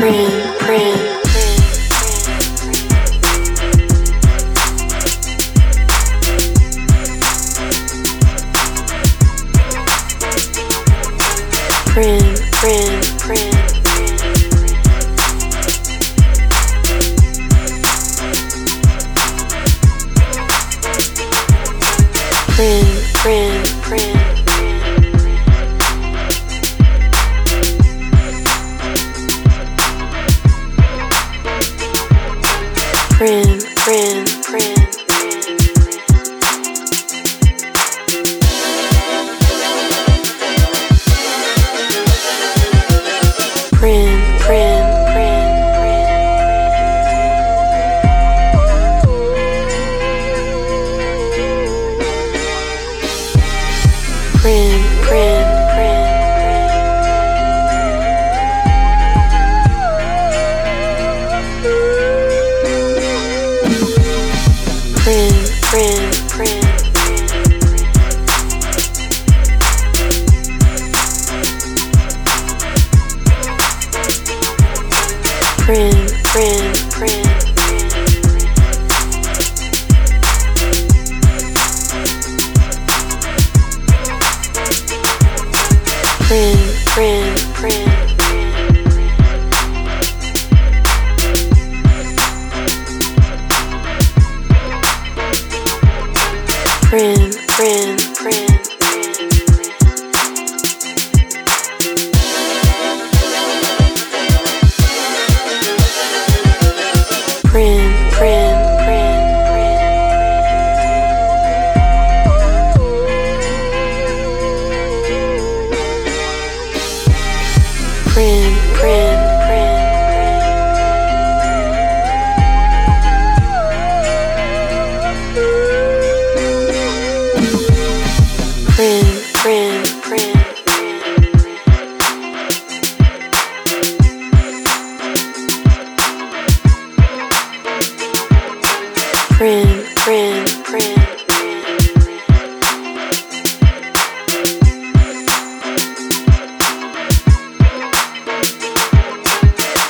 friend, friend, friend. Prim, prim, prim. friend, friend, friend. Prin, Prin, Prin. Prin, Prin, Prin. Prin, Prin. friend, friend.